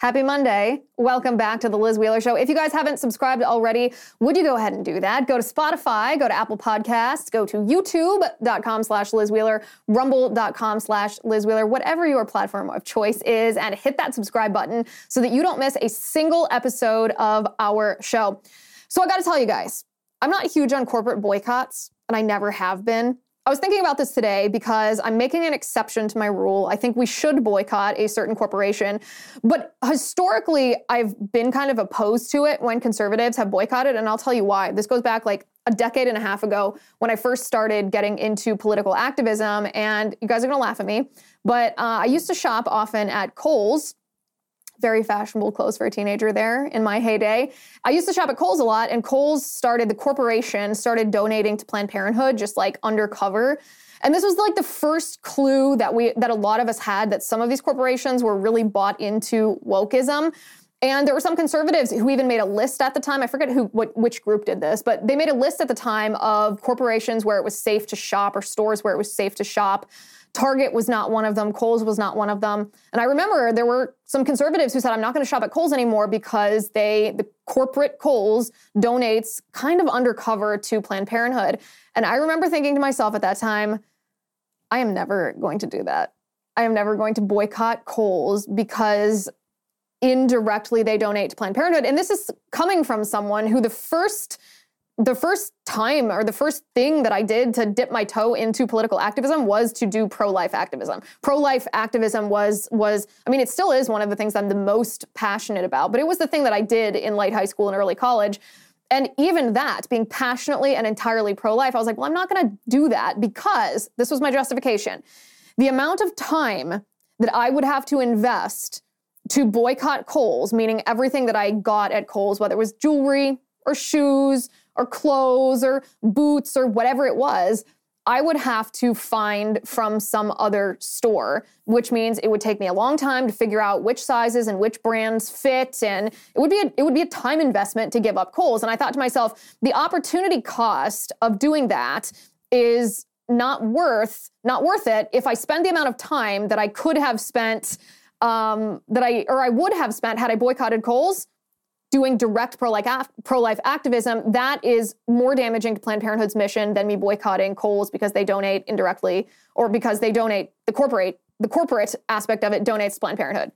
Happy Monday. Welcome back to the Liz Wheeler Show. If you guys haven't subscribed already, would you go ahead and do that? Go to Spotify, go to Apple Podcasts, go to youtube.com slash Liz Wheeler, rumble.com slash Liz Wheeler, whatever your platform of choice is, and hit that subscribe button so that you don't miss a single episode of our show. So I gotta tell you guys, I'm not huge on corporate boycotts, and I never have been. I was thinking about this today because I'm making an exception to my rule. I think we should boycott a certain corporation. But historically, I've been kind of opposed to it when conservatives have boycotted, and I'll tell you why. This goes back like a decade and a half ago when I first started getting into political activism. And you guys are gonna laugh at me, but uh, I used to shop often at Kohl's very fashionable clothes for a teenager there in my heyday. I used to shop at Kohl's a lot, and Kohl's started, the corporation started donating to Planned Parenthood just like undercover. And this was like the first clue that we that a lot of us had that some of these corporations were really bought into wokeism. And there were some conservatives who even made a list at the time. I forget who what which group did this, but they made a list at the time of corporations where it was safe to shop or stores where it was safe to shop. Target was not one of them. Kohl's was not one of them. And I remember there were some conservatives who said, I'm not going to shop at Kohl's anymore because they, the corporate Kohl's donates kind of undercover to Planned Parenthood. And I remember thinking to myself at that time, I am never going to do that. I am never going to boycott Kohl's because indirectly they donate to Planned Parenthood. And this is coming from someone who the first the first time or the first thing that I did to dip my toe into political activism was to do pro-life activism. Pro-life activism was was I mean it still is one of the things I'm the most passionate about, but it was the thing that I did in late high school and early college. And even that, being passionately and entirely pro-life, I was like, well, I'm not going to do that because this was my justification. The amount of time that I would have to invest to boycott Kohl's, meaning everything that I got at Kohl's, whether it was jewelry or shoes or clothes or boots or whatever it was, I would have to find from some other store, which means it would take me a long time to figure out which sizes and which brands fit, and it would be a, it would be a time investment to give up Kohl's. And I thought to myself, the opportunity cost of doing that is not worth not worth it if I spend the amount of time that I could have spent um, that I or I would have spent had I boycotted Kohl's doing direct pro-life, pro-life activism, that is more damaging to Planned Parenthood's mission than me boycotting Kohl's because they donate indirectly or because they donate the corporate the corporate aspect of it donates Planned Parenthood.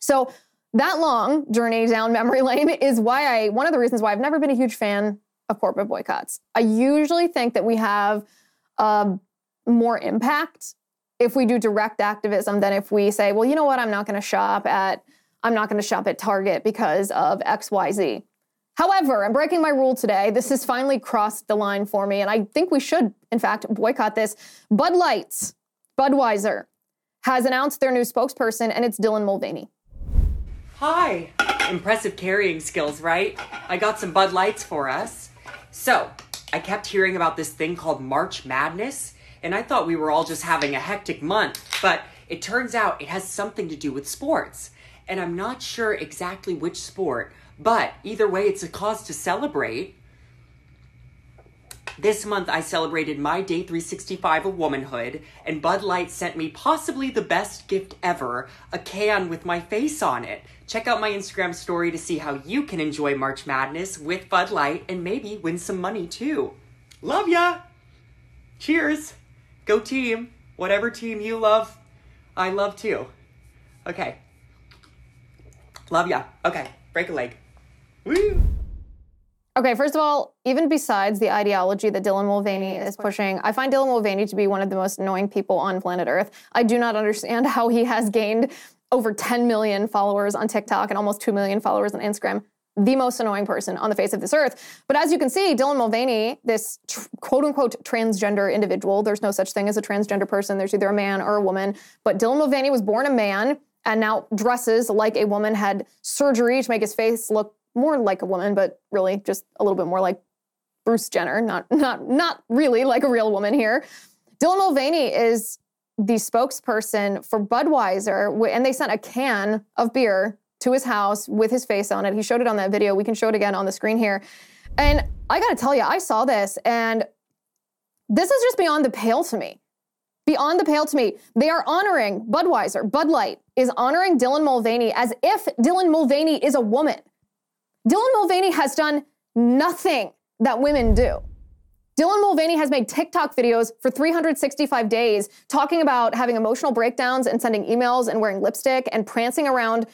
So that long journey down memory lane is why I one of the reasons why I've never been a huge fan of corporate boycotts. I usually think that we have uh, more impact if we do direct activism than if we say, well, you know what, I'm not going to shop at I'm not going to shop at Target because of XYZ. However, I'm breaking my rule today. This has finally crossed the line for me, and I think we should, in fact, boycott this. Bud Lights, Budweiser, has announced their new spokesperson, and it's Dylan Mulvaney. Hi. Impressive carrying skills, right? I got some Bud Lights for us. So, I kept hearing about this thing called March Madness, and I thought we were all just having a hectic month, but it turns out it has something to do with sports and I'm not sure exactly which sport, but either way, it's a cause to celebrate. This month, I celebrated my day 365 of womanhood, and Bud Light sent me possibly the best gift ever a can with my face on it. Check out my Instagram story to see how you can enjoy March Madness with Bud Light and maybe win some money too. Love ya! Cheers! Go team! Whatever team you love, I love too. Okay, Love ya. Okay, break a leg. Woo! Okay, first of all, even besides the ideology that Dylan Mulvaney is pushing, I find Dylan Mulvaney to be one of the most annoying people on planet Earth. I do not understand how he has gained over 10 million followers on TikTok and almost 2 million followers on Instagram. The most annoying person on the face of this earth. But as you can see, Dylan Mulvaney, this tr- quote unquote transgender individual, there's no such thing as a transgender person. There's either a man or a woman. But Dylan Mulvaney was born a man and now dresses like a woman, had surgery to make his face look more like a woman, but really just a little bit more like Bruce Jenner, not not not really like a real woman here. Dylan Mulvaney is the spokesperson for Budweiser, and they sent a can of beer to his house with his face on it. He showed it on that video. We can show it again on the screen here. And I got to tell you, I saw this, and this is just beyond the pale to me. Beyond the pale to me. They are honoring Budweiser, Bud Light is honoring Dylan Mulvaney as if Dylan Mulvaney is a woman. Dylan Mulvaney has done nothing that women do. Dylan Mulvaney has made TikTok videos for 365 days talking about having emotional breakdowns and sending emails and wearing lipstick and prancing around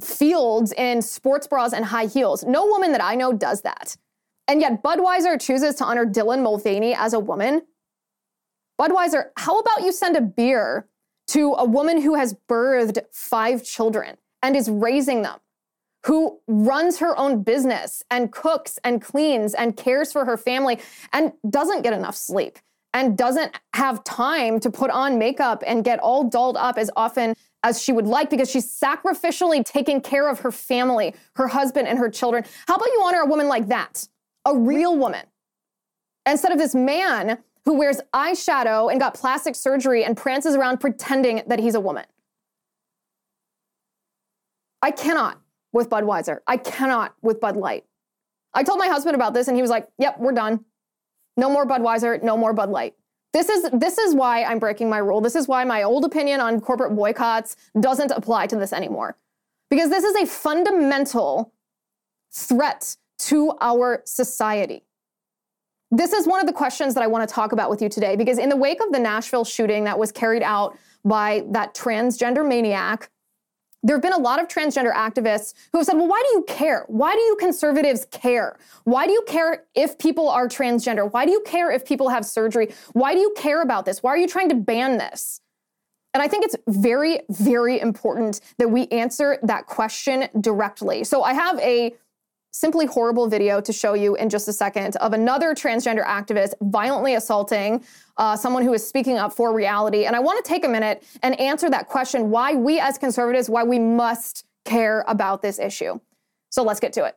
fields in sports bras and high heels. No woman that I know does that. And yet Budweiser chooses to honor Dylan Mulvaney as a woman. Budweiser, how about you send a beer to a woman who has birthed five children and is raising them? who runs her own business and cooks and cleans and cares for her family and doesn't get enough sleep and doesn't have time to put on makeup and get all dolled up as often as she would like because she's sacrificially taking care of her family, her husband, and her children. How about you honor a woman like that? A real woman. Instead of this man who wears eyeshadow and got plastic surgery and prances around pretending that he's a woman. I cannot with Budweiser. I cannot with Bud Light. I told my husband about this and he was like, "Yep, we're done. No more Budweiser, no more Bud Light." This is this is why I'm breaking my rule. This is why my old opinion on corporate boycotts doesn't apply to this anymore. Because this is a fundamental threat to our society. This is one of the questions that I want to talk about with you today because in the wake of the Nashville shooting that was carried out by that transgender maniac there have been a lot of transgender activists who have said, well, why do you care? Why do you conservatives care? Why do you care if people are transgender? Why do you care if people have surgery? Why do you care about this? Why are you trying to ban this? And I think it's very, very important that we answer that question directly. So I have a simply horrible video to show you in just a second of another transgender activist violently assaulting uh, someone who is speaking up for reality. And I want to take a minute and answer that question why we as conservatives, why we must care about this issue. So let's get to it.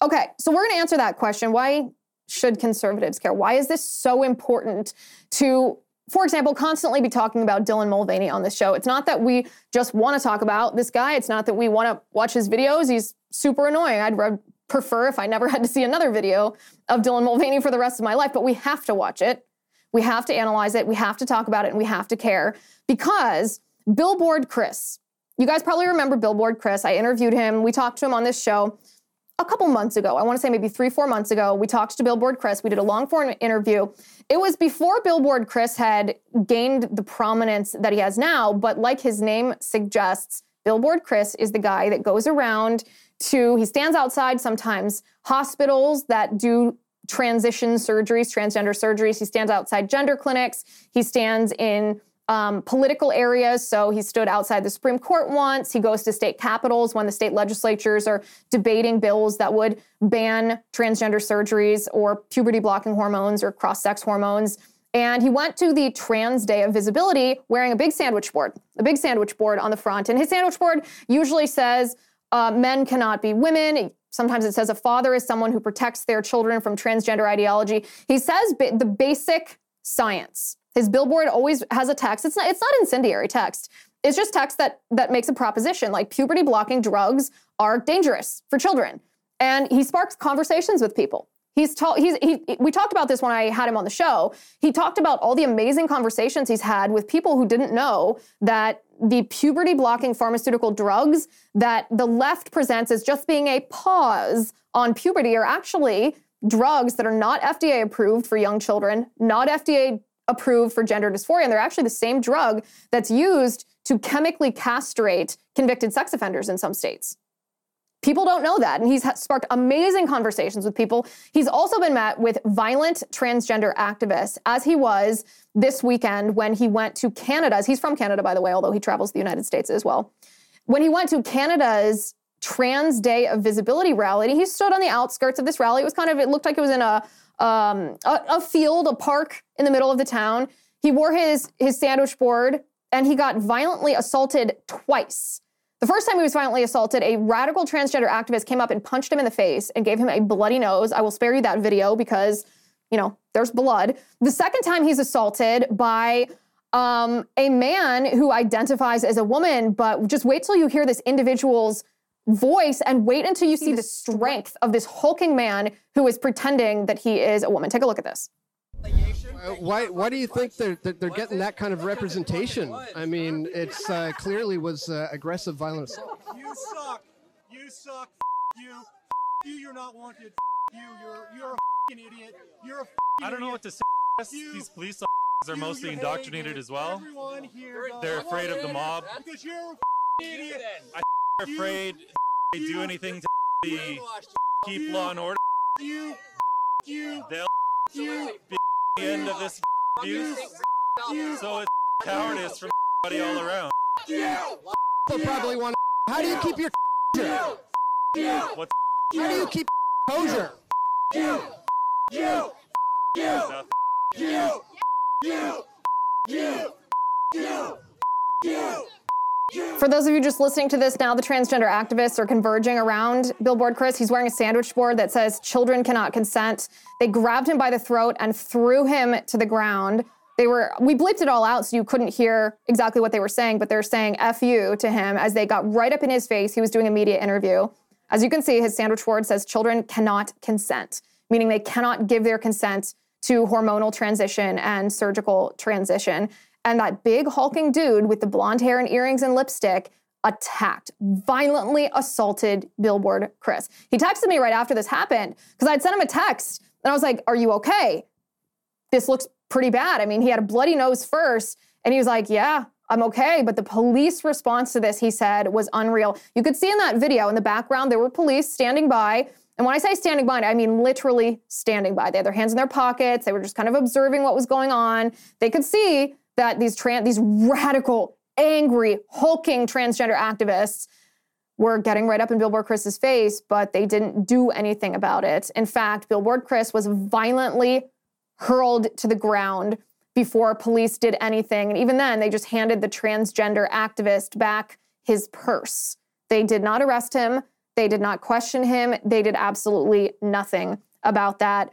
Okay, so we're going to answer that question. Why should conservatives care? Why is this so important to, for example, constantly be talking about Dylan Mulvaney on this show? It's not that we just want to talk about this guy. It's not that we want to watch his videos. He's super annoying. I'd re- prefer if I never had to see another video of Dylan Mulvaney for the rest of my life, but we have to watch it. We have to analyze it. We have to talk about it, and we have to care because Billboard Chris, you guys probably remember Billboard Chris. I interviewed him. We talked to him on this show a couple months ago. I want to say maybe three, four months ago. We talked to Billboard Chris. We did a long form interview. It was before Billboard Chris had gained the prominence that he has now, but like his name suggests, Billboard Chris is the guy that goes around to, he stands outside sometimes hospitals that do transition surgeries, transgender surgeries. He stands outside gender clinics. He stands in um, political areas. So he stood outside the Supreme Court once. He goes to state capitals when the state legislatures are debating bills that would ban transgender surgeries or puberty blocking hormones or cross sex hormones. And he went to the Trans Day of Visibility wearing a big sandwich board, a big sandwich board on the front. And his sandwich board usually says, uh, men cannot be women. Sometimes it says a father is someone who protects their children from transgender ideology. He says the basic science. His billboard always has a text. It's not it's not incendiary text. It's just text that that makes a proposition like puberty blocking drugs are dangerous for children. And he sparks conversations with people. He's, he's he, we talked about this when I had him on the show. He talked about all the amazing conversations he's had with people who didn't know that the puberty blocking pharmaceutical drugs that the left presents as just being a pause on puberty are actually drugs that are not FDA approved for young children, not FDA approved for gender dysphoria, and they're actually the same drug that's used to chemically castrate convicted sex offenders in some states. People don't know that. And he's sparked amazing conversations with people. He's also been met with violent transgender activists, as he was this weekend when he went to Canada's. He's from Canada, by the way, although he travels the United States as well. When he went to Canada's Trans Day of Visibility rally, he stood on the outskirts of this rally. It was kind of, it looked like it was in a, um, a, a field, a park in the middle of the town. He wore his, his sandwich board and he got violently assaulted twice the first time he was violently assaulted, a radical transgender activist came up and punched him in the face and gave him a bloody nose. I will spare you that video because, you know, there's blood. The second time he's assaulted by um, a man who identifies as a woman, but just wait till you hear this individual's voice and wait until you see the strength of this hulking man who is pretending that he is a woman. Take a look at this. Uh, why why do you think they're they're, they're getting that kind of representation? I mean, it's uh, clearly was uh, aggressive violence. You suck. You suck. you. you. You're not wanted. you. You're you're a fucking idiot. You're a. I don't know what to say. You. These police officers are mostly indoctrinated as well. They're afraid of the mob. Because you're a idiot. I'm afraid they do anything to be keep law and order. You, you, they'll you be the end of this abuse. So it's cowardice from everybody all around. People probably want. How do you keep your composure? What's How do you keep composure? You, you, you, you, you, you, you, you. For those of you just listening to this now, the transgender activists are converging around Billboard Chris. He's wearing a sandwich board that says children cannot consent. They grabbed him by the throat and threw him to the ground. They were we blipped it all out so you couldn't hear exactly what they were saying, but they're saying F you to him as they got right up in his face. He was doing a media interview. As you can see, his sandwich board says children cannot consent, meaning they cannot give their consent to hormonal transition and surgical transition. And that big hulking dude with the blonde hair and earrings and lipstick attacked, violently assaulted Billboard Chris. He texted me right after this happened because I'd sent him a text and I was like, Are you okay? This looks pretty bad. I mean, he had a bloody nose first and he was like, Yeah, I'm okay. But the police response to this, he said, was unreal. You could see in that video in the background, there were police standing by. And when I say standing by, I mean literally standing by. They had their hands in their pockets. They were just kind of observing what was going on. They could see that these trans, these radical, angry, hulking transgender activists were getting right up in Billboard Chris's face, but they didn't do anything about it. In fact, Billboard Chris was violently hurled to the ground before police did anything. And even then, they just handed the transgender activist back his purse. They did not arrest him. They did not question him. They did absolutely nothing about that.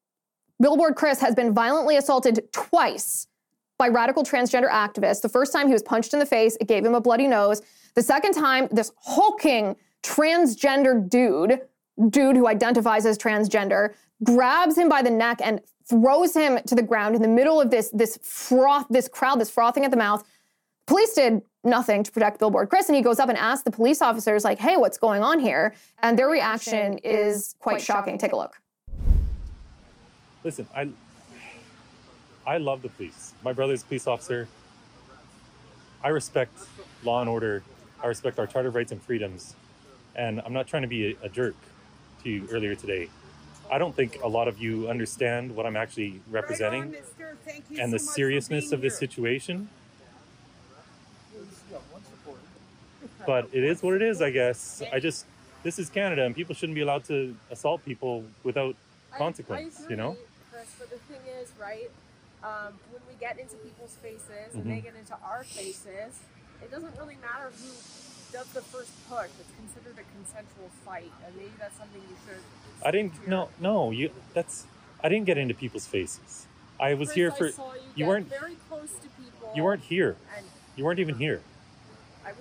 Billboard Chris has been violently assaulted twice by radical transgender activists. The first time he was punched in the face, it gave him a bloody nose. The second time, this hulking transgender dude, dude who identifies as transgender, grabs him by the neck and throws him to the ground in the middle of this this froth, this crowd, this frothing at the mouth. Police did nothing to protect Billboard Chris, and he goes up and asks the police officers, like, "Hey, what's going on here?" And their reaction is quite shocking. Take a look. Listen, I I love the police. My brother's a police officer. I respect law and order. I respect our Charter of Rights and Freedoms. And I'm not trying to be a, a jerk to you earlier today. I don't think a lot of you understand what I'm actually representing and the seriousness of this situation. But it is what it is, I guess. I just, this is Canada and people shouldn't be allowed to assault people without consequence, you know? Chris, but the thing is, right? Um, when we get into people's faces and they get into our faces, it doesn't really matter who does the first push. It's considered a consensual fight, and maybe that's something you should. I didn't, no, no, you, that's, I didn't get into people's faces. I was Chris, here I for, saw you, you weren't, very close to people. you weren't here. And You weren't even here. I was.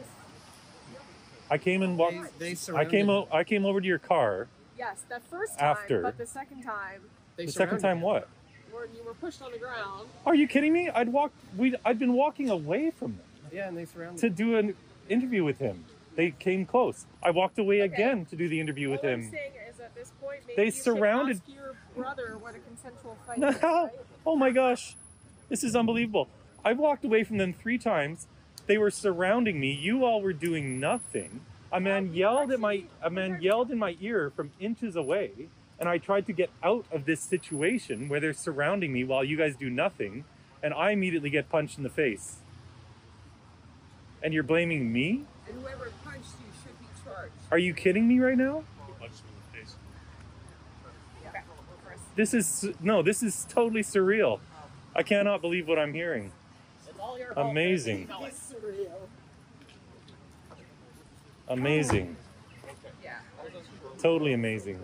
I came and walked. They- they I surrounded came. O- I came over to your car. Yes, that first time, After. but the second time, They the second time, what? when you were pushed on the ground. Are you kidding me? I'd walked. We. I'd been walking away from them Yeah, and they surrounded. to do an interview with him. They came close. I walked away again to do the interview with All I'm him. saying is at this point, maybe They you surrounded- ask your brother what a consensual fight No. is. Right? Oh my gosh, this is unbelievable. I walked away from them three times. They were surrounding me. You all were doing nothing. A man yelled at my. A man yelled in my ear from inches away, and I tried to get out of this situation where they're surrounding me while you guys do nothing, and I immediately get punched in the face. And you're blaming me? And whoever punched you should be charged. Are you kidding me right now? Okay, Chris. This is no. This is totally surreal. I cannot believe what I'm hearing. It's all your fault. Amazing. It's surreal. Amazing. Yeah. Totally amazing.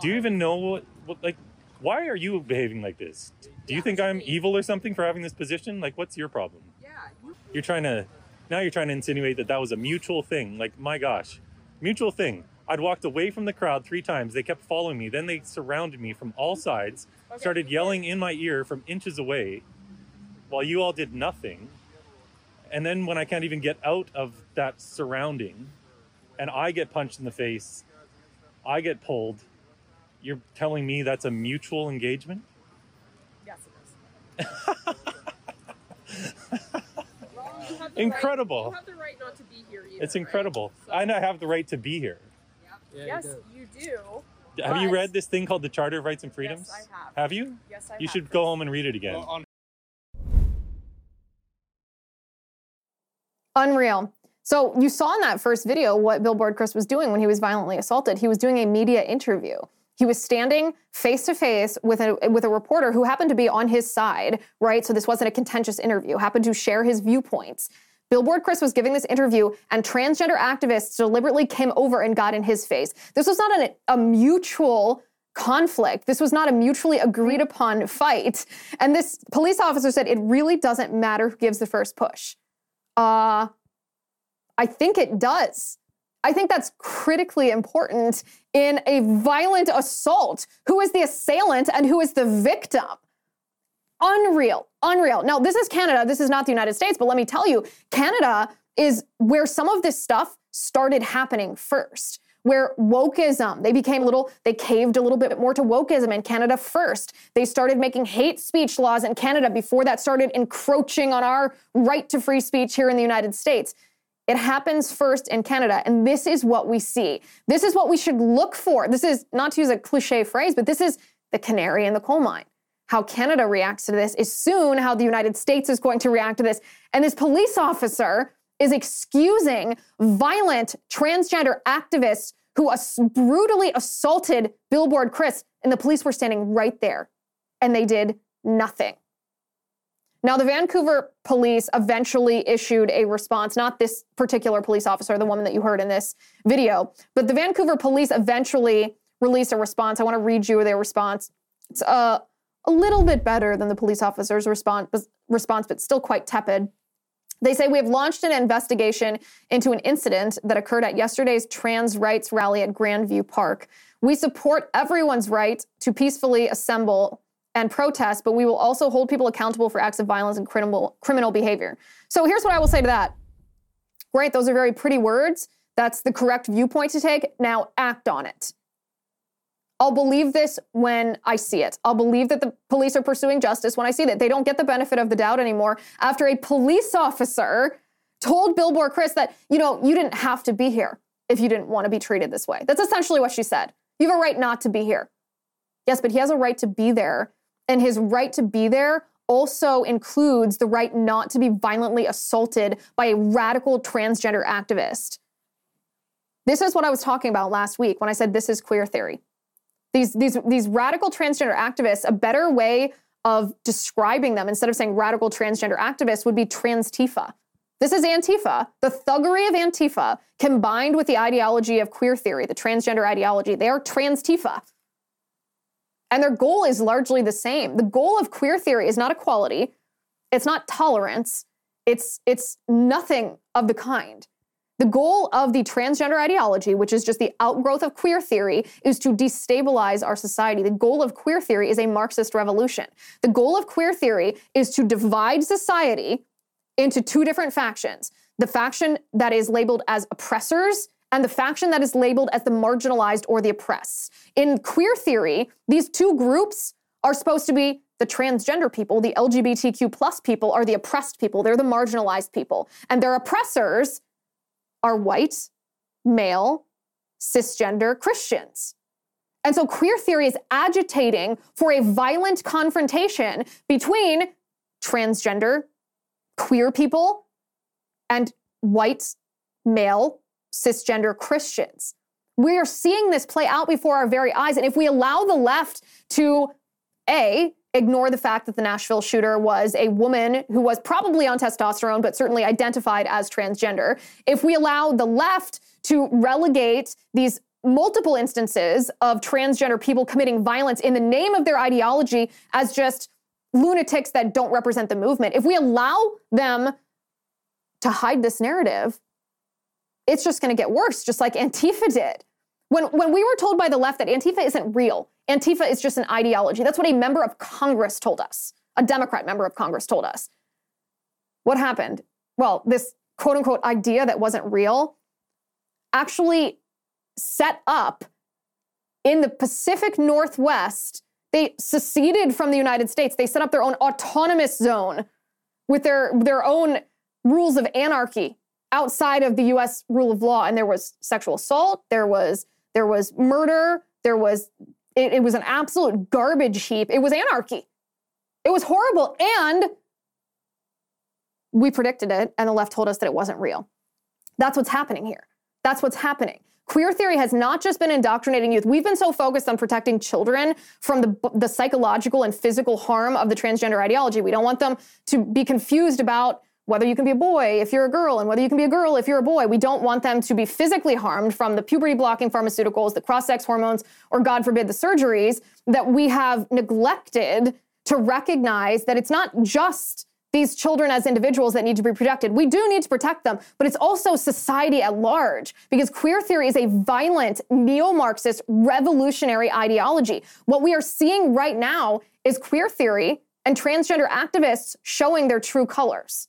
Do you even know what, what like why are you behaving like this? Do you think I'm evil or something for having this position? Like what's your problem? yeah. You, You're trying to now you're trying to insinuate that that was a mutual thing. Like my gosh. Mutual thing. I'd walked away from the crowd 3 times. They kept following me. Then they surrounded me from all sides, started yelling in my ear from inches away while you all did nothing. And then when I can't even get out of that surrounding and I get punched in the face, I get pulled, you're telling me that's a mutual engagement? yes, it is. Well, you have the Incredible. Right, you have the right not to be here either. It's incredible. I know I have the right to be here. Right? Yes, you do. Have you read this thing called the Charter of Rights and Freedoms? Yes, I have. Have you? Yes, I You have, You should go home and read it again. Unreal. So you saw in that first video what Billboard Chris was doing when he was violently assaulted. He was doing a media interview. He was standing face to face with a with a reporter who happened to be on his side, right? So this wasn't a contentious interview. Happened to share his viewpoints. Billboard Chris was giving this interview, and transgender activists deliberately came over and got in his face. This was not an, a mutual conflict. This was not a mutually agreed upon fight. And this police officer said it really doesn't matter who gives the first push. Uh, I think it does. I think that's critically important in a violent assault. Who is the assailant and who is the victim? Unreal, unreal. Now, this is Canada. This is not the United States, but let me tell you, Canada is where some of this stuff started happening first. Where wokeism, they became a little, they caved a little bit more to wokeism in Canada first. They started making hate speech laws in Canada before that started encroaching on our right to free speech here in the United States. It happens first in Canada, and this is what we see. This is what we should look for. This is not to use a cliche phrase, but this is the canary in the coal mine. How Canada reacts to this is soon how the United States is going to react to this. And this police officer is excusing violent transgender activists who ass- brutally assaulted Billboard Chris, and the police were standing right there, and they did nothing. Now, the Vancouver police eventually issued a response, not this particular police officer, the woman that you heard in this video, but the Vancouver police eventually released a response. I want to read you their response. It's a a little bit better than the police officer's response, response but still quite tepid. They say we have launched an investigation into an incident that occurred at yesterday's trans rights rally at Grandview Park. We support everyone's right to peacefully assemble and protest, but we will also hold people accountable for acts of violence and criminal, criminal behavior. So here's what I will say to that. Great, those are very pretty words. That's the correct viewpoint to take. Now act on it. I'll believe this when I see it. I'll believe that the police are pursuing justice when I see that. They don't get the benefit of the doubt anymore after a police officer told Billboard Chris that, you know, you didn't have to be here if you didn't want to be treated this way. That's essentially what she said. You have a right not to be here. Yes, but he has a right to be there. And his right to be there also includes the right not to be violently assaulted by a radical transgender activist. This is what I was talking about last week when I said this is queer theory. These, these, these radical transgender activists, a better way of describing them instead of saying radical transgender activists would be transtifa. This is Antifa, the thuggery of Antifa combined with the ideology of queer theory, the transgender ideology. They are transtifa. And their goal is largely the same. The goal of queer theory is not equality, it's not tolerance, it's, it's nothing of the kind. The goal of the transgender ideology, which is just the outgrowth of queer theory, is to destabilize our society. The goal of queer theory is a Marxist revolution. The goal of queer theory is to divide society into two different factions the faction that is labeled as oppressors and the faction that is labeled as the marginalized or the oppressed. In queer theory, these two groups are supposed to be the transgender people, the LGBTQ plus people are the oppressed people, they're the marginalized people. And their oppressors are white, male, cisgender Christians. And so queer theory is agitating for a violent confrontation between transgender, queer people, and white, male, cisgender Christians. We are seeing this play out before our very eyes. And if we allow the left to, A, ignore the fact that the Nashville shooter was a woman who was probably on testosterone, but certainly identified as transgender. If we allow the left to relegate these multiple instances of transgender people committing violence in the name of their ideology as just lunatics that don't represent the movement, if we allow them to hide this narrative, it's just going to get worse, just like Antifa did. When, when we were told by the left that Antifa isn't real, Antifa is just an ideology. That's what a member of Congress told us. A Democrat member of Congress told us. What happened? Well, this quote unquote idea that wasn't real actually set up in the Pacific Northwest. They seceded from the United States. They set up their own autonomous zone with their, their own rules of anarchy outside of the US rule of law. And there was sexual assault, there was there was murder. There was, it, it was an absolute garbage heap. It was anarchy. It was horrible. And we predicted it, and the left told us that it wasn't real. That's what's happening here. That's what's happening. Queer theory has not just been indoctrinating youth. We've been so focused on protecting children from the, the psychological and physical harm of the transgender ideology. We don't want them to be confused about whether you can be a boy if you're a girl and whether you can be a girl if you're a boy. We don't want them to be physically harmed from the puberty blocking pharmaceuticals, the cross sex hormones, or God forbid, the surgeries that we have neglected to recognize that it's not just these children as individuals that need to be protected. We do need to protect them, but it's also society at large because queer theory is a violent neo Marxist revolutionary ideology. What we are seeing right now is queer theory and transgender activists showing their true colors.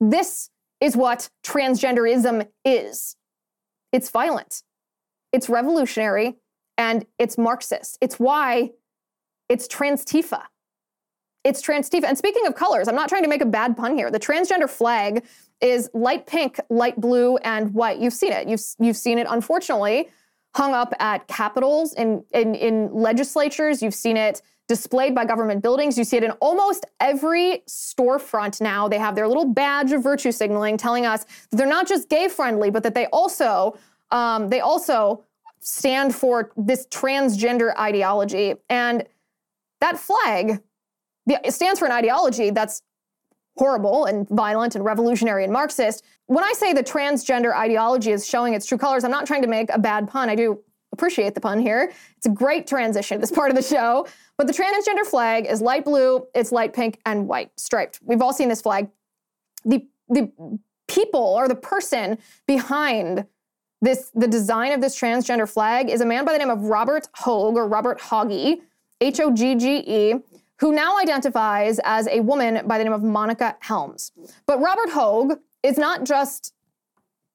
This is what transgenderism is it's violent, it's revolutionary, and it's Marxist. It's why it's Transtifa. It's Transtifa. And speaking of colors, I'm not trying to make a bad pun here. The transgender flag is light pink, light blue, and white. You've seen it. You've, you've seen it, unfortunately, hung up at capitals in, in, in legislatures. You've seen it displayed by government buildings. You see it in almost every storefront now. They have their little badge of virtue signaling telling us that they're not just gay friendly, but that they also um, they also stand for this transgender ideology. And that flag it stands for an ideology that's horrible and violent and revolutionary and Marxist. When I say the transgender ideology is showing its true colors, I'm not trying to make a bad pun. I do appreciate the pun here. It's a great transition, this part of the show. But the transgender flag is light blue, it's light pink, and white, striped. We've all seen this flag. The, the people or the person behind this, the design of this transgender flag is a man by the name of Robert Hogue or Robert Hogge, H O G G E, who now identifies as a woman by the name of Monica Helms. But Robert Hogue is not just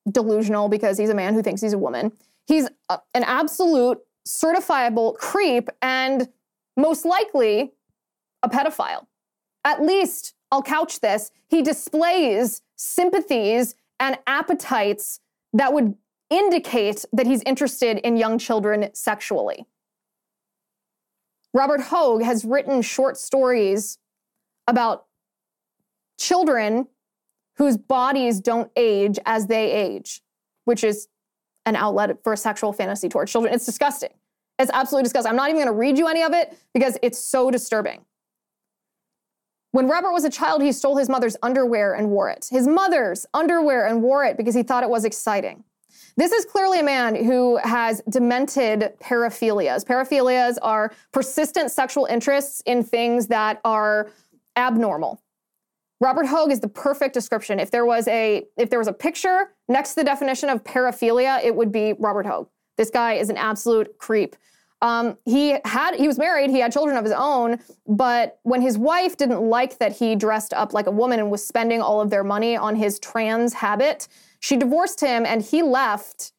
delusional because he's a man who thinks he's a woman. He's an absolute certifiable creep and most likely a pedophile. At least, I'll couch this, he displays sympathies and appetites that would indicate that he's interested in young children sexually. Robert Hogge has written short stories about children whose bodies don't age as they age, which is an outlet for a sexual fantasy towards children. It's disgusting. It's absolutely disgusting. I'm not even going to read you any of it because it's so disturbing. When Robert was a child, he stole his mother's underwear and wore it. His mother's underwear and wore it because he thought it was exciting. This is clearly a man who has demented paraphilias. Paraphilias are persistent sexual interests in things that are abnormal. Robert Hogue is the perfect description. If there was a if there was a picture next to the definition of paraphilia, it would be Robert Hogue. This guy is an absolute creep. Um, he had he was married, he had children of his own, but when his wife didn't like that he dressed up like a woman and was spending all of their money on his trans habit, she divorced him and he left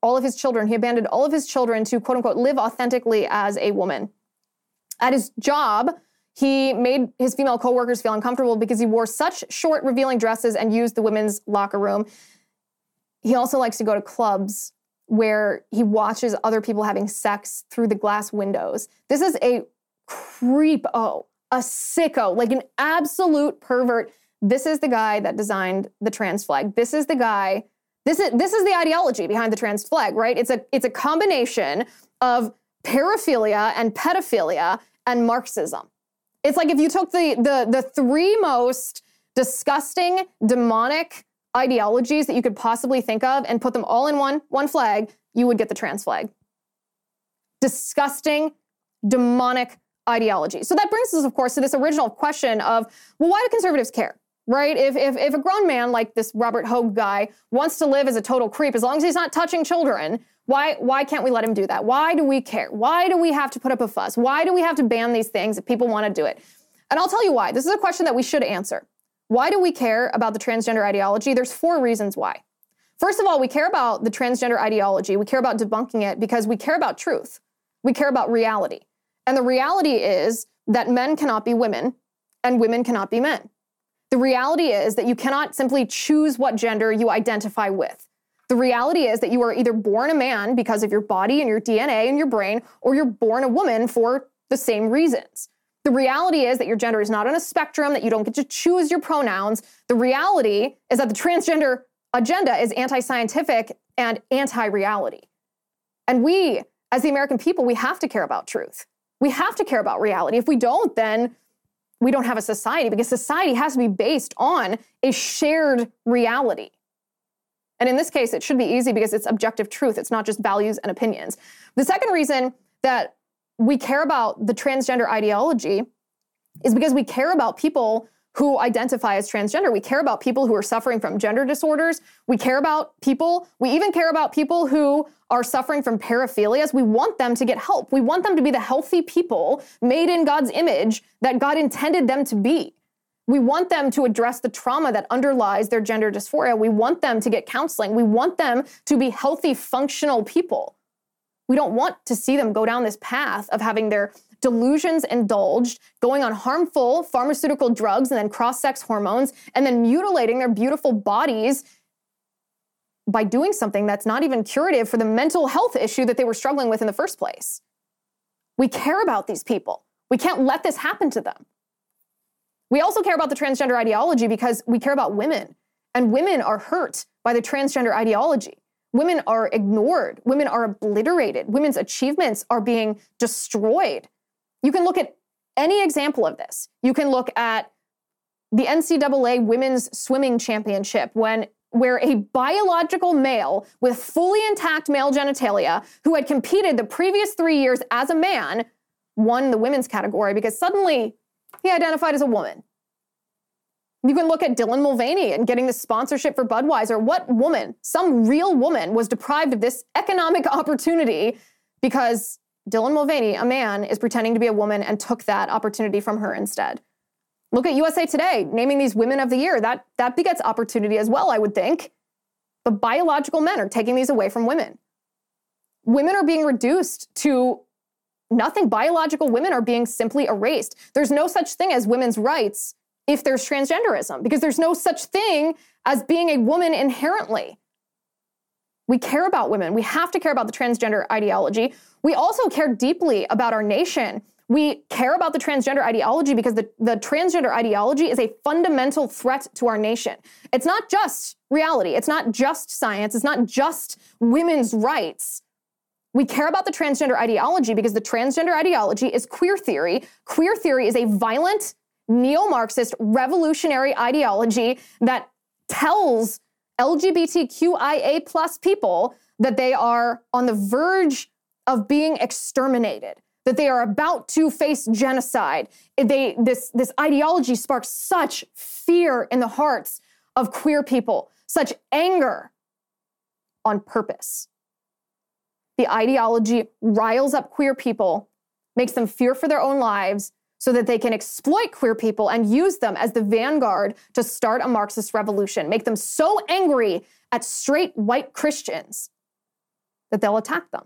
all of his children. He abandoned all of his children to quote unquote live authentically as a woman. At his job, he made his female coworkers feel uncomfortable because he wore such short, revealing dresses and used the women's locker room. He also likes to go to clubs where he watches other people having sex through the glass windows. This is a creep, oh, a sicko, like an absolute pervert this is the guy that designed the trans flag. This is the guy. This is this is the ideology behind the trans flag, right? It's a it's a combination of paraphilia and pedophilia and Marxism. It's like if you took the the the three most disgusting demonic ideologies that you could possibly think of and put them all in one one flag, you would get the trans flag. Disgusting demonic ideology. So that brings us of course to this original question of well why do conservatives care? right? If, if, if a grown man like this Robert Hogge guy wants to live as a total creep, as long as he's not touching children, why, why can't we let him do that? Why do we care? Why do we have to put up a fuss? Why do we have to ban these things if people want to do it? And I'll tell you why. This is a question that we should answer. Why do we care about the transgender ideology? There's four reasons why. First of all, we care about the transgender ideology. We care about debunking it because we care about truth. We care about reality. And the reality is that men cannot be women and women cannot be men. The reality is that you cannot simply choose what gender you identify with. The reality is that you are either born a man because of your body and your DNA and your brain, or you're born a woman for the same reasons. The reality is that your gender is not on a spectrum, that you don't get to choose your pronouns. The reality is that the transgender agenda is anti scientific and anti reality. And we, as the American people, we have to care about truth. We have to care about reality. If we don't, then we don't have a society because society has to be based on a shared reality. And in this case, it should be easy because it's objective truth. It's not just values and opinions. The second reason that we care about the transgender ideology is because we care about people who identify as transgender. We care about people who are suffering from gender disorders. We care about people, we even care about people who are suffering from paraphilias. We want them to get help. We want them to be the healthy people made in God's image that God intended them to be. We want them to address the trauma that underlies their gender dysphoria. We want them to get counseling. We want them to be healthy, functional people. We don't want to see them go down this path of having their delusions indulged, going on harmful pharmaceutical drugs and then cross sex hormones, and then mutilating their beautiful bodies by doing something that's not even curative for the mental health issue that they were struggling with in the first place. We care about these people. We can't let this happen to them. We also care about the transgender ideology because we care about women, and women are hurt by the transgender ideology. Women are ignored, women are obliterated, women's achievements are being destroyed you can look at any example of this. You can look at the NCAA Women's Swimming Championship when where a biological male with fully intact male genitalia who had competed the previous 3 years as a man won the women's category because suddenly he identified as a woman. You can look at Dylan Mulvaney and getting the sponsorship for Budweiser. What woman, some real woman, was deprived of this economic opportunity because Dylan Mulvaney, a man, is pretending to be a woman and took that opportunity from her instead. Look at USA Today naming these women of the year. That, that begets opportunity as well, I would think. But biological men are taking these away from women. Women are being reduced to nothing. Biological women are being simply erased. There's no such thing as women's rights if there's transgenderism, because there's no such thing as being a woman inherently. We care about women. We have to care about the transgender ideology. We also care deeply about our nation. We care about the transgender ideology because the, the transgender ideology is a fundamental threat to our nation. It's not just reality, it's not just science, it's not just women's rights. We care about the transgender ideology because the transgender ideology is queer theory. Queer theory is a violent, neo Marxist, revolutionary ideology that tells LGBTQIA plus people that they are on the verge of being exterminated, that they are about to face genocide. They, this, this ideology sparks such fear in the hearts of queer people, such anger on purpose. The ideology riles up queer people, makes them fear for their own lives, so that they can exploit queer people and use them as the vanguard to start a Marxist revolution, make them so angry at straight white Christians that they'll attack them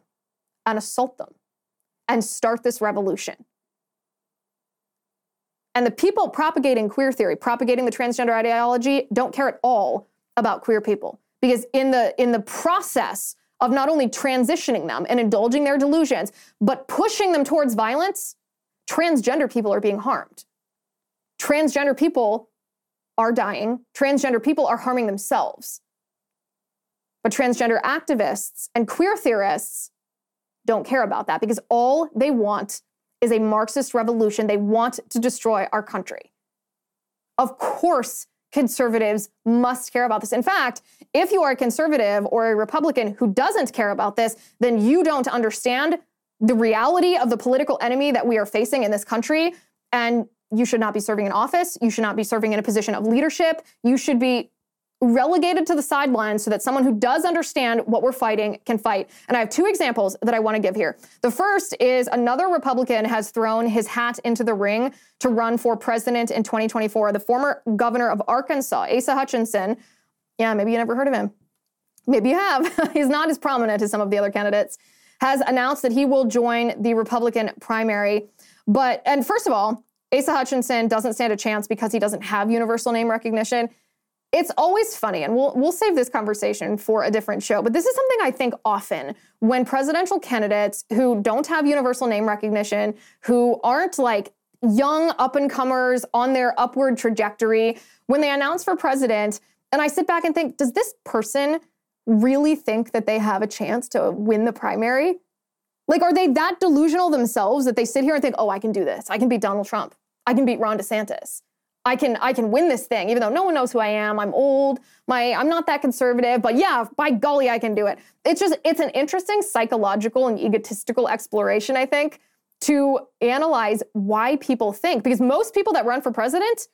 and assault them and start this revolution. And the people propagating queer theory, propagating the transgender ideology, don't care at all about queer people because in the in the process of not only transitioning them and indulging their delusions, but pushing them towards violence, transgender people are being harmed. Transgender people are dying. Transgender people are harming themselves. But transgender activists and queer theorists don't care about that because all they want is a Marxist revolution. They want to destroy our country. Of course, conservatives must care about this. In fact, if you are a conservative or a Republican who doesn't care about this, then you don't understand the reality of the political enemy that we are facing in this country. And you should not be serving in office. You should not be serving in a position of leadership. You should be relegated to the sidelines so that someone who does understand what we're fighting can fight. And I have two examples that I want to give here. The first is another Republican has thrown his hat into the ring to run for president in 2024. The former governor of Arkansas, Asa Hutchinson. Yeah, maybe you never heard of him. Maybe you have. He's not as prominent as some of the other candidates has announced that he will join the Republican primary. But, and first of all, Asa Hutchinson doesn't stand a chance because he doesn't have universal name recognition. It's always funny, and we'll, we'll save this conversation for a different show, but this is something I think often when presidential candidates who don't have universal name recognition, who aren't like young up and comers on their upward trajectory, when they announce for president, and I sit back and think, does this person really think that they have a chance to win the primary? Like, are they that delusional themselves that they sit here and think, oh, I can do this? I can beat Donald Trump. I can beat Ron DeSantis. I can I can win this thing, even though no one knows who I am. I'm old. My I'm not that conservative, but yeah, by golly, I can do it. It's just it's an interesting psychological and egotistical exploration, I think, to analyze why people think because most people that run for president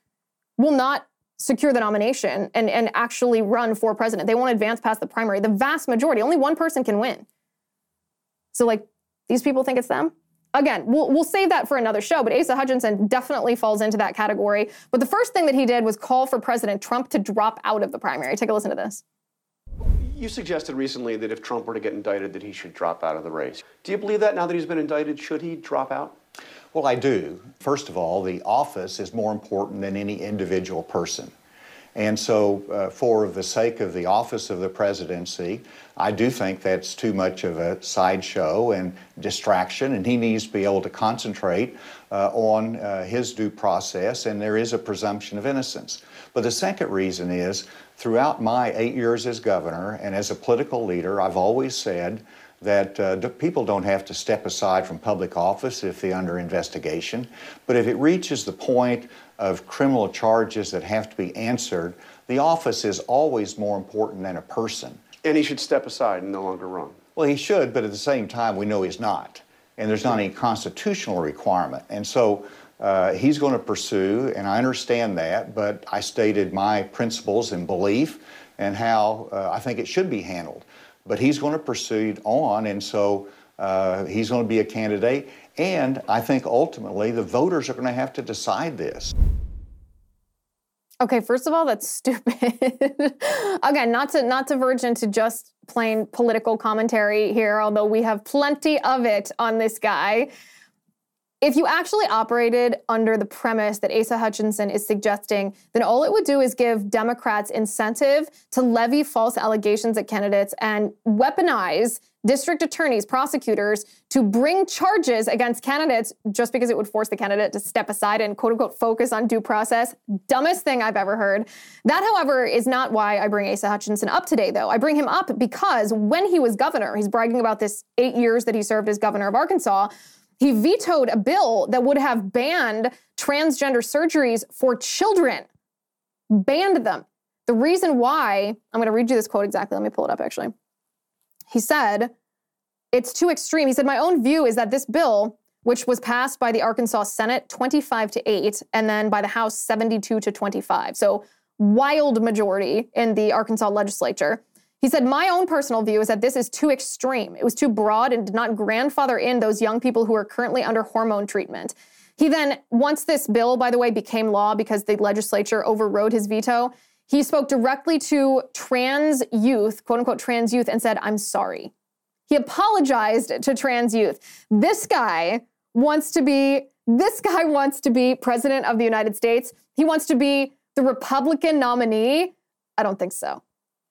will not secure the nomination and, and actually run for president. They won't advance past the primary. The vast majority, only one person can win. So like these people think it's them again, we'll, we'll save that for another show, but Asa Hutchinson definitely falls into that category. But the first thing that he did was call for President Trump to drop out of the primary. Take a listen to this. You suggested recently that if Trump were to get indicted, that he should drop out of the race. Do you believe that now that he's been indicted? Should he drop out? Well, I do. First of all, the office is more important than any individual person. And so, uh, for the sake of the office of the presidency, I do think that's too much of a sideshow and distraction, and he needs to be able to concentrate uh, on uh, his due process, and there is a presumption of innocence. But the second reason is throughout my eight years as governor and as a political leader, I've always said that uh, people don't have to step aside from public office if they're under investigation. But if it reaches the point of criminal charges that have to be answered, the office is always more important than a person. And he should step aside and no longer run. Well, he should, but at the same time, we know he's not. And there's not any constitutional requirement. And so uh, he's going to pursue, and I understand that, but I stated my principles and belief and how uh, I think it should be handled. But he's going to proceed on, and so uh, he's going to be a candidate. And I think ultimately the voters are going to have to decide this. Okay, first of all, that's stupid. Again, not to not to verge into just plain political commentary here, although we have plenty of it on this guy. If you actually operated under the premise that Asa Hutchinson is suggesting, then all it would do is give Democrats incentive to levy false allegations at candidates and weaponize district attorneys, prosecutors to bring charges against candidates just because it would force the candidate to step aside and quote unquote focus on due process. Dumbest thing I've ever heard. That, however, is not why I bring Asa Hutchinson up today, though. I bring him up because when he was governor, he's bragging about this eight years that he served as governor of Arkansas. He vetoed a bill that would have banned transgender surgeries for children, banned them. The reason why, I'm going to read you this quote exactly. Let me pull it up actually. He said, It's too extreme. He said, My own view is that this bill, which was passed by the Arkansas Senate 25 to 8, and then by the House 72 to 25. So, wild majority in the Arkansas legislature. He said, My own personal view is that this is too extreme. It was too broad and did not grandfather in those young people who are currently under hormone treatment. He then, once this bill, by the way, became law because the legislature overrode his veto, he spoke directly to trans youth, quote unquote trans youth, and said, I'm sorry. He apologized to trans youth. This guy wants to be, this guy wants to be president of the United States. He wants to be the Republican nominee. I don't think so.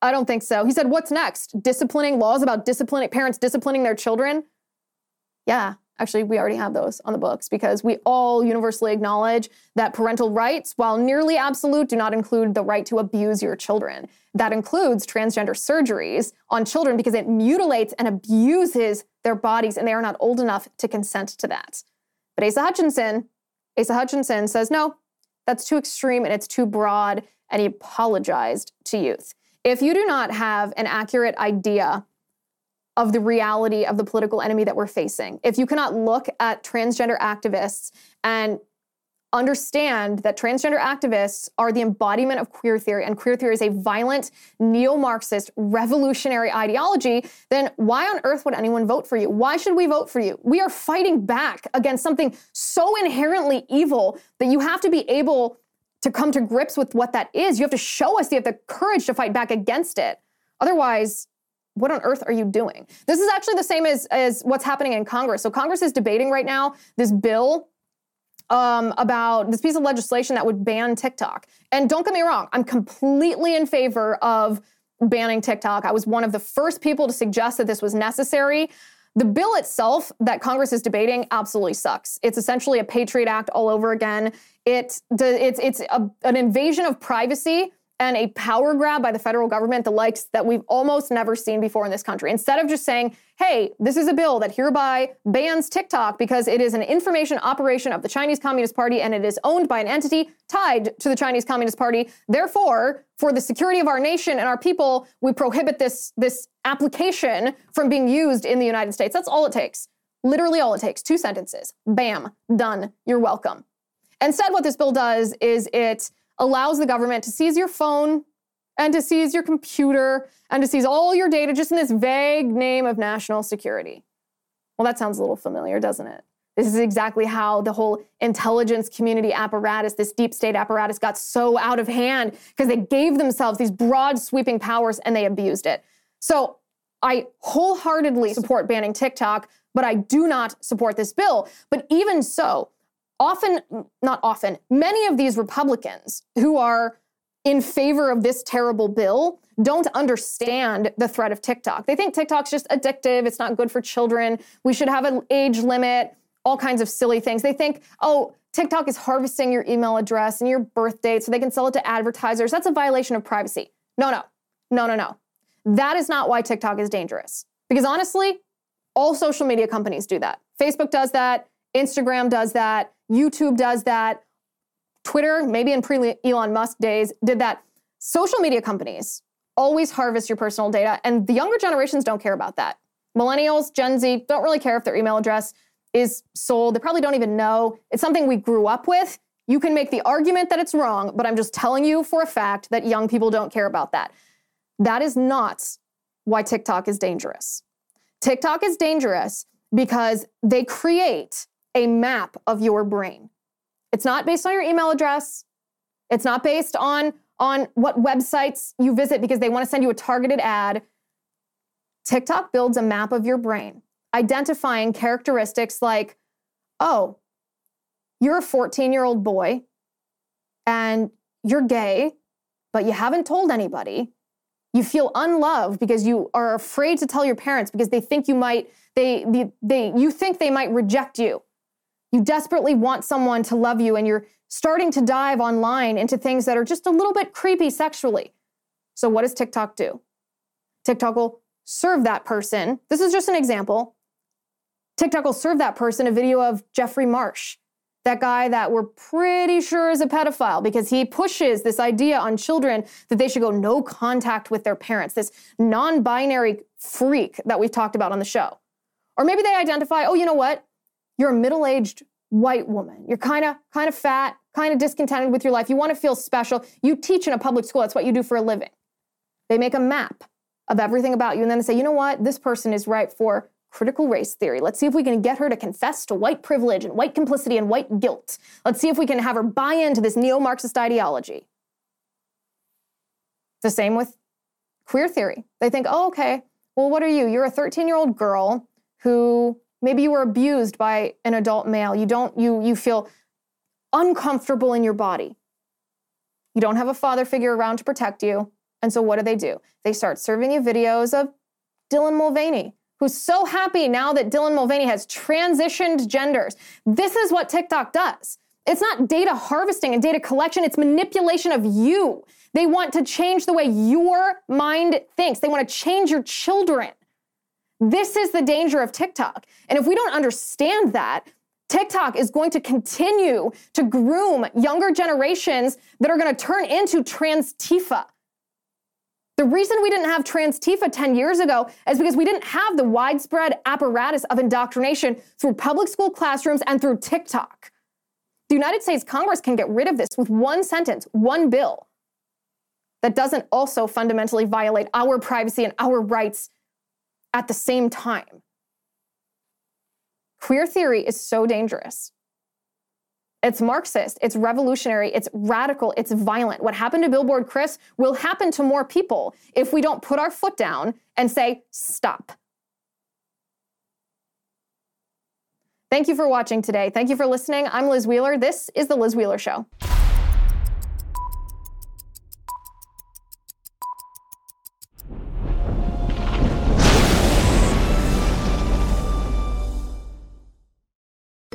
I don't think so. He said, What's next? Disciplining laws about disciplining parents disciplining their children? Yeah, actually, we already have those on the books because we all universally acknowledge that parental rights, while nearly absolute, do not include the right to abuse your children. That includes transgender surgeries on children because it mutilates and abuses their bodies, and they are not old enough to consent to that. But Asa Hutchinson, Asa Hutchinson says, no, that's too extreme and it's too broad, and he apologized to youth. If you do not have an accurate idea of the reality of the political enemy that we're facing, if you cannot look at transgender activists and understand that transgender activists are the embodiment of queer theory and queer theory is a violent neo-marxist revolutionary ideology then why on earth would anyone vote for you? Why should we vote for you? We are fighting back against something so inherently evil that you have to be able to come to grips with what that is. You have to show us you have the courage to fight back against it. Otherwise, what on earth are you doing? This is actually the same as, as what's happening in Congress. So Congress is debating right now this bill um, about this piece of legislation that would ban TikTok. And don't get me wrong, I'm completely in favor of banning TikTok. I was one of the first people to suggest that this was necessary. The bill itself that Congress is debating absolutely sucks. It's essentially a Patriot Act all over again. It, it's it's a, an invasion of privacy and a power grab by the federal government, the likes that we've almost never seen before in this country. Instead of just saying, hey, this is a bill that hereby bans TikTok because it is an information operation of the Chinese Communist Party and it is owned by an entity tied to the Chinese Communist Party. Therefore, for the security of our nation and our people, we prohibit this, this application from being used in the United States. That's all it takes. Literally all it takes. Two sentences. Bam, done. You're welcome. Instead, what this bill does is it allows the government to seize your phone and to seize your computer and to seize all your data just in this vague name of national security. Well, that sounds a little familiar, doesn't it? This is exactly how the whole intelligence community apparatus, this deep state apparatus, got so out of hand because they gave themselves these broad sweeping powers and they abused it. So I wholeheartedly support banning TikTok, but I do not support this bill. But even so, often, not often, many of these Republicans who are in favor of this terrible bill don't understand the threat of TikTok. They think TikTok's just addictive, it's not good for children, we should have an age limit, all kinds of silly things. They think, oh, TikTok is harvesting your email address and your birth date so they can sell it to advertisers. That's a violation of privacy. No, no, no, no, no. That is not why TikTok is dangerous. Because honestly, all social media companies do that. Facebook does that, Instagram does that, YouTube does that, Twitter, maybe in pre Elon Musk days, did that. Social media companies always harvest your personal data, and the younger generations don't care about that. Millennials, Gen Z don't really care if their email address is sold. They probably don't even know. It's something we grew up with. You can make the argument that it's wrong, but I'm just telling you for a fact that young people don't care about that. That is not why TikTok is dangerous. TikTok is dangerous because they create a map of your brain. It's not based on your email address. It's not based on, on what websites you visit because they want to send you a targeted ad. TikTok builds a map of your brain, identifying characteristics like, oh, you're a 14 year old boy and you're gay, but you haven't told anybody. You feel unloved because you are afraid to tell your parents because they think you might, they, they, they you think they might reject you. You desperately want someone to love you, and you're starting to dive online into things that are just a little bit creepy sexually. So, what does TikTok do? TikTok will serve that person. This is just an example. TikTok will serve that person a video of Jeffrey Marsh, that guy that we're pretty sure is a pedophile because he pushes this idea on children that they should go no contact with their parents, this non binary freak that we've talked about on the show. Or maybe they identify, oh, you know what? You're a middle-aged white woman. You're kind of kind of fat, kind of discontented with your life. You want to feel special. You teach in a public school. That's what you do for a living. They make a map of everything about you and then they say, "You know what? This person is right for critical race theory. Let's see if we can get her to confess to white privilege and white complicity and white guilt. Let's see if we can have her buy into this neo-Marxist ideology." The same with queer theory. They think, "Oh, okay. Well, what are you? You're a 13-year-old girl who Maybe you were abused by an adult male. You don't you you feel uncomfortable in your body. You don't have a father figure around to protect you. And so what do they do? They start serving you videos of Dylan Mulvaney, who's so happy now that Dylan Mulvaney has transitioned genders. This is what TikTok does. It's not data harvesting and data collection, it's manipulation of you. They want to change the way your mind thinks. They want to change your children. This is the danger of TikTok. And if we don't understand that, TikTok is going to continue to groom younger generations that are going to turn into trans Tifa. The reason we didn't have trans Tifa 10 years ago is because we didn't have the widespread apparatus of indoctrination through public school classrooms and through TikTok. The United States Congress can get rid of this with one sentence, one bill that doesn't also fundamentally violate our privacy and our rights at the same time. Queer theory is so dangerous. It's Marxist, it's revolutionary, it's radical, it's violent. What happened to Billboard Chris will happen to more people if we don't put our foot down and say, stop. Thank you for watching today. Thank you for listening. I'm Liz Wheeler. This is The Liz Wheeler Show.